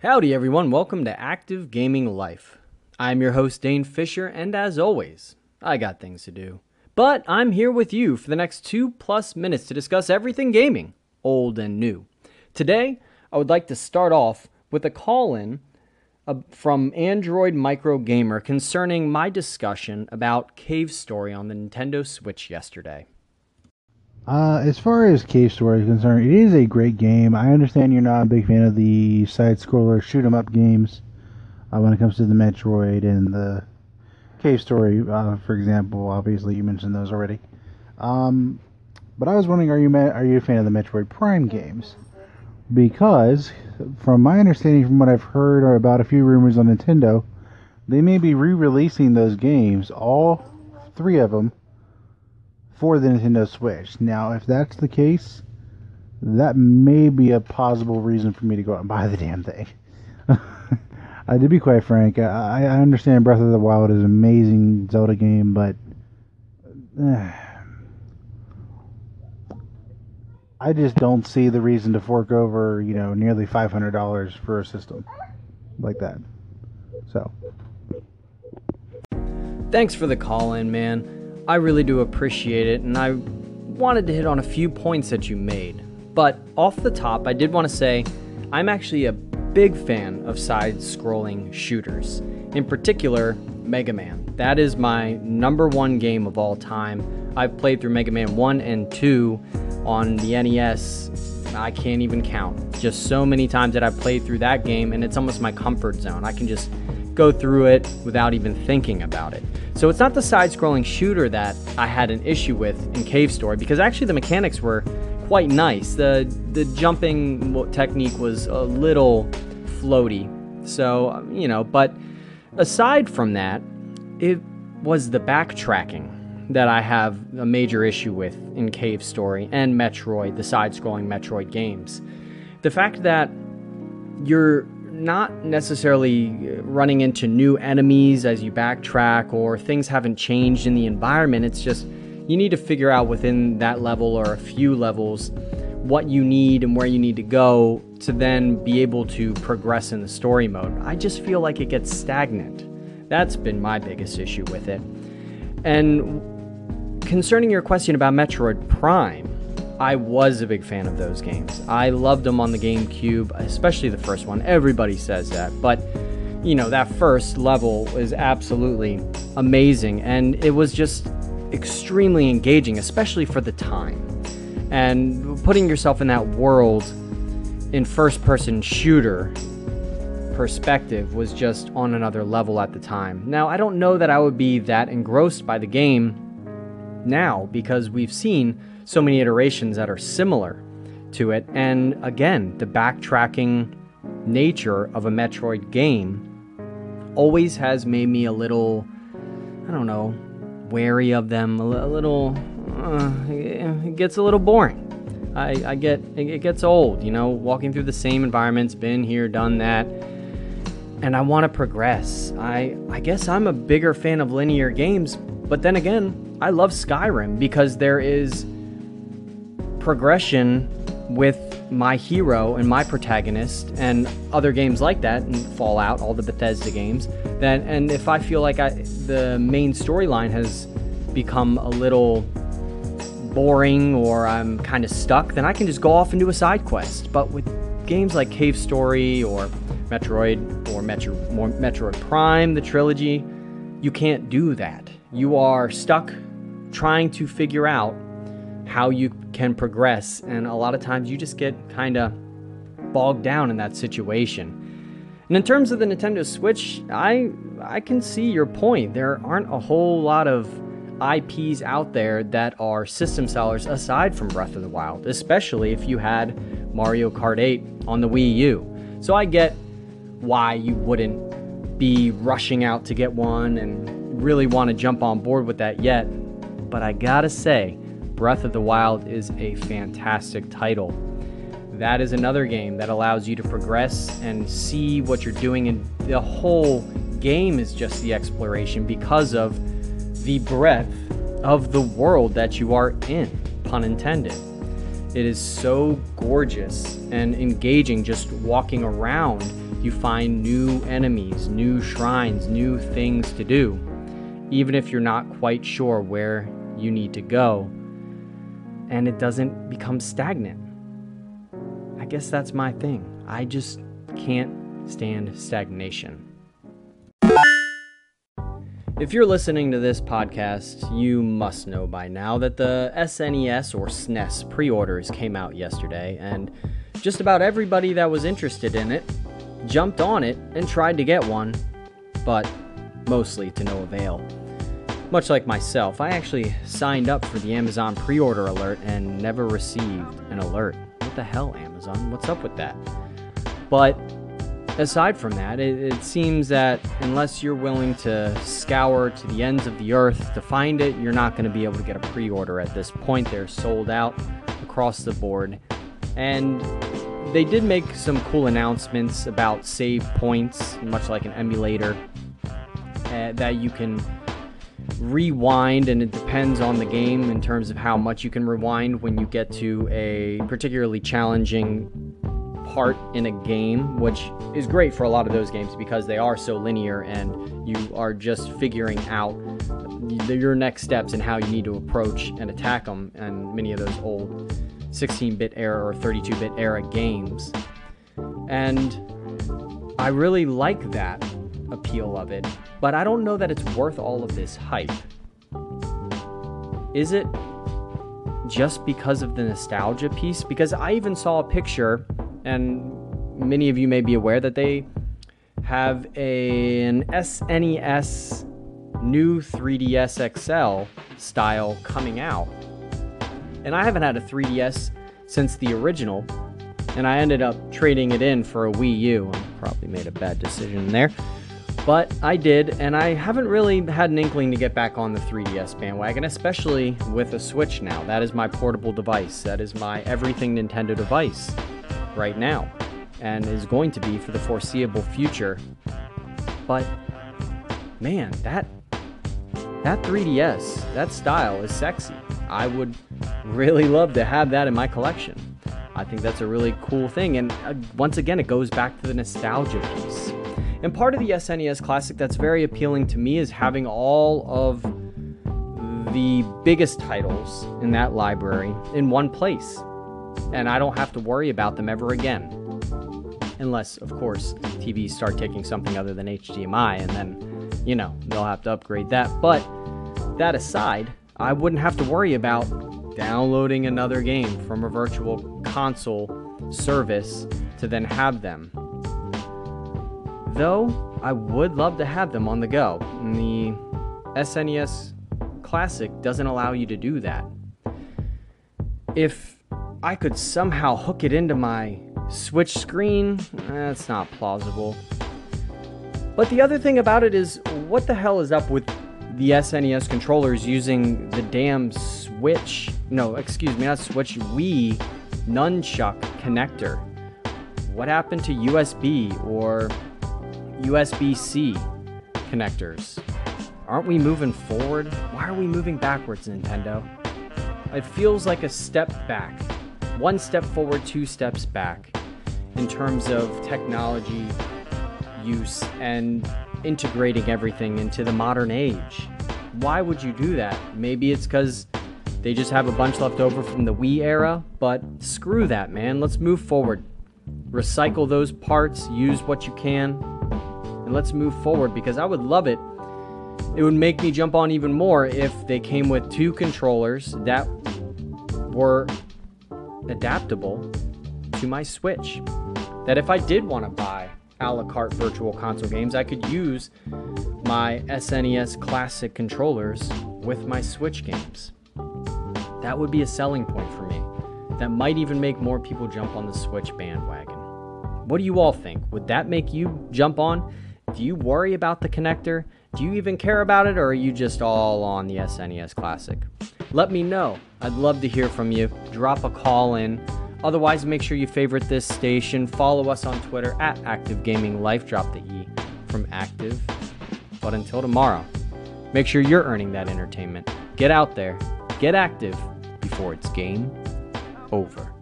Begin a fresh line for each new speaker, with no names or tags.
Howdy, everyone. Welcome to Active Gaming Life. I'm your host, Dane Fisher, and as always, I got things to do. But I'm here with you for the next two plus minutes to discuss everything gaming, old and new. Today, I would like to start off with a call in uh, from Android Micro Gamer concerning my discussion about Cave Story on the Nintendo Switch yesterday.
Uh, as far as Cave Story is concerned, it is a great game. I understand you're not a big fan of the side scroller shoot 'em up games uh, when it comes to the Metroid and the Cave Story, uh, for example. Obviously, you mentioned those already. Um, but I was wondering, are you are you a fan of the Metroid Prime games? Because, from my understanding, from what I've heard or about a few rumors on Nintendo, they may be re-releasing those games, all three of them, for the Nintendo Switch. Now, if that's the case, that may be a possible reason for me to go out and buy the damn thing. uh, to be quite frank, I, I, understand Breath of the Wild is an amazing Zelda game, but uh, I just don't see the reason to fork over, you know, nearly five hundred dollars for a system like that. So.
Thanks for the call in, man. I really do appreciate it, and I wanted to hit on a few points that you made. But off the top, I did want to say I'm actually a big fan of side scrolling shooters, in particular, Mega Man. That is my number one game of all time. I've played through Mega Man 1 and 2 on the NES. I can't even count. Just so many times that I've played through that game, and it's almost my comfort zone. I can just go through it without even thinking about it. So it's not the side scrolling shooter that I had an issue with in Cave Story because actually the mechanics were quite nice. The the jumping technique was a little floaty. So, um, you know, but aside from that, it was the backtracking that I have a major issue with in Cave Story and Metroid, the side scrolling Metroid games. The fact that you're not necessarily uh, running into new enemies as you backtrack or things haven't changed in the environment. It's just you need to figure out within that level or a few levels what you need and where you need to go to then be able to progress in the story mode. I just feel like it gets stagnant. That's been my biggest issue with it. And concerning your question about Metroid Prime, I was a big fan of those games. I loved them on the GameCube, especially the first one. Everybody says that. But, you know, that first level was absolutely amazing. And it was just extremely engaging, especially for the time. And putting yourself in that world in first person shooter perspective was just on another level at the time. Now, I don't know that I would be that engrossed by the game now because we've seen so many iterations that are similar to it. And again, the backtracking nature of a Metroid game always has made me a little, I don't know, wary of them, a, little, uh, it gets a little boring. I, I get, it gets old, you know, walking through the same environments, been here, done that. And I want to progress. I, I guess I'm a bigger fan of linear games, but then again, I love Skyrim because there is progression with my hero and my protagonist and other games like that and Fallout, all the Bethesda games. That and if I feel like I, the main storyline has become a little boring or I'm kind of stuck, then I can just go off and do a side quest. But with games like Cave Story or Metroid or Metro, Metroid Prime, the trilogy, you can't do that. You are stuck trying to figure out how you can progress. And a lot of times you just get kind of bogged down in that situation. And in terms of the Nintendo Switch, I I can see your point. There aren't a whole lot of IPs out there that are system sellers aside from Breath of the Wild, especially if you had Mario Kart 8 on the Wii U. So I get why you wouldn't be rushing out to get one and really want to jump on board with that yet. But I gotta say, Breath of the Wild is a fantastic title. That is another game that allows you to progress and see what you're doing, and the whole game is just the exploration because of the breadth of the world that you are in, pun intended. It is so gorgeous and engaging just walking around. you find new enemies, new shrines, new things to do, even if you're not quite sure where you need to go, and it doesn't become stagnant. I guess that's my thing. I just can't stand stagnation. If you're listening to this podcast, you must know by now that the SNES or SNES pre orders came out yesterday, and just about everybody that was interested in it jumped on it and tried to get one, but mostly to no avail. Much like myself, I actually signed up for the Amazon pre order alert and never received an alert. What the hell, Amazon? What's up with that? But aside from that, it, it, seems that unless you're willing to scour to the ends of the earth to find it, you're not going to be able to get a pre order at this point. They're sold out across the board. And they did make some cool announcements about save points, much like an emulator, uh, that you can rewind, and it depends on the game in terms of how much you can rewind when you get to a particularly challenging part in a game, which is great for a lot of those games because they are so linear and you are just figuring out your next steps and how you need to approach and attack them. And many of those old 16 bit era or 32 bit era games. And I really like that appeal of it, but I don't know that it's worth all of this hype. Is it just because of the nostalgia piece? Because I even saw a picture, and many of you may be aware that they have a, an SNES new 3DS XL style coming out. And I haven't had a 3DS since the original, and I ended up trading it in for a Wii U. I probably made a bad decision there. But I did, and I haven't really had an inkling to get back on the 3DS bandwagon, especially with a Switch now. That is my portable device. That is my everything Nintendo device right now, and is going to be for the foreseeable future. But man, that that 3DS, that style is sexy. I would really love to have that in my collection. I think that's a really cool thing, and uh, once again, it goes back to the nostalgia piece. And part of the SNES Classic that's very appealing to me is having all of the biggest titles in that library in one place. And I don't have to worry about them ever again. Unless, of course, TVs start taking something other than HDMI, and then, you know, they'll have to upgrade that. But that aside, I wouldn't have to worry about downloading another game from a virtual console service to then have them Though I would love to have them on the go. And the SNES Classic doesn't allow you to do that. If I could somehow hook it into my Switch screen, that's not plausible. But the other thing about it is, what the hell is up with the SNES controllers using the damn Switch? No, excuse me, not Switch, Wii Nunchuck connector. What happened to USB or USB C connectors. Aren't we moving forward? Why are we moving backwards, Nintendo? It feels like a step back. One step forward, two steps back in terms of technology use and integrating everything into the modern age. Why would you do that? Maybe it's because they just have a bunch left over from the Wii era, but screw that, man. Let's move forward. Recycle those parts, use what you can, and let's move forward because I would love it. It would make me jump on even more if they came with two controllers that were adaptable to my Switch. That if I did want to buy a la carte virtual console games, I could use my SNES Classic controllers with my Switch games. That would be a selling point for me. That might even make more people jump on the Switch bandwagon. What do you all think? Would that make you jump on? Do you worry about the connector? Do you even care about it, or are you just all on the SNES Classic? Let me know. I'd love to hear from you. Drop a call in. Otherwise, make sure you favorite this station. Follow us on Twitter at Active Gaming Life. Drop the E from active. But until tomorrow, make sure you're earning that entertainment. Get out there, get active before it's game over.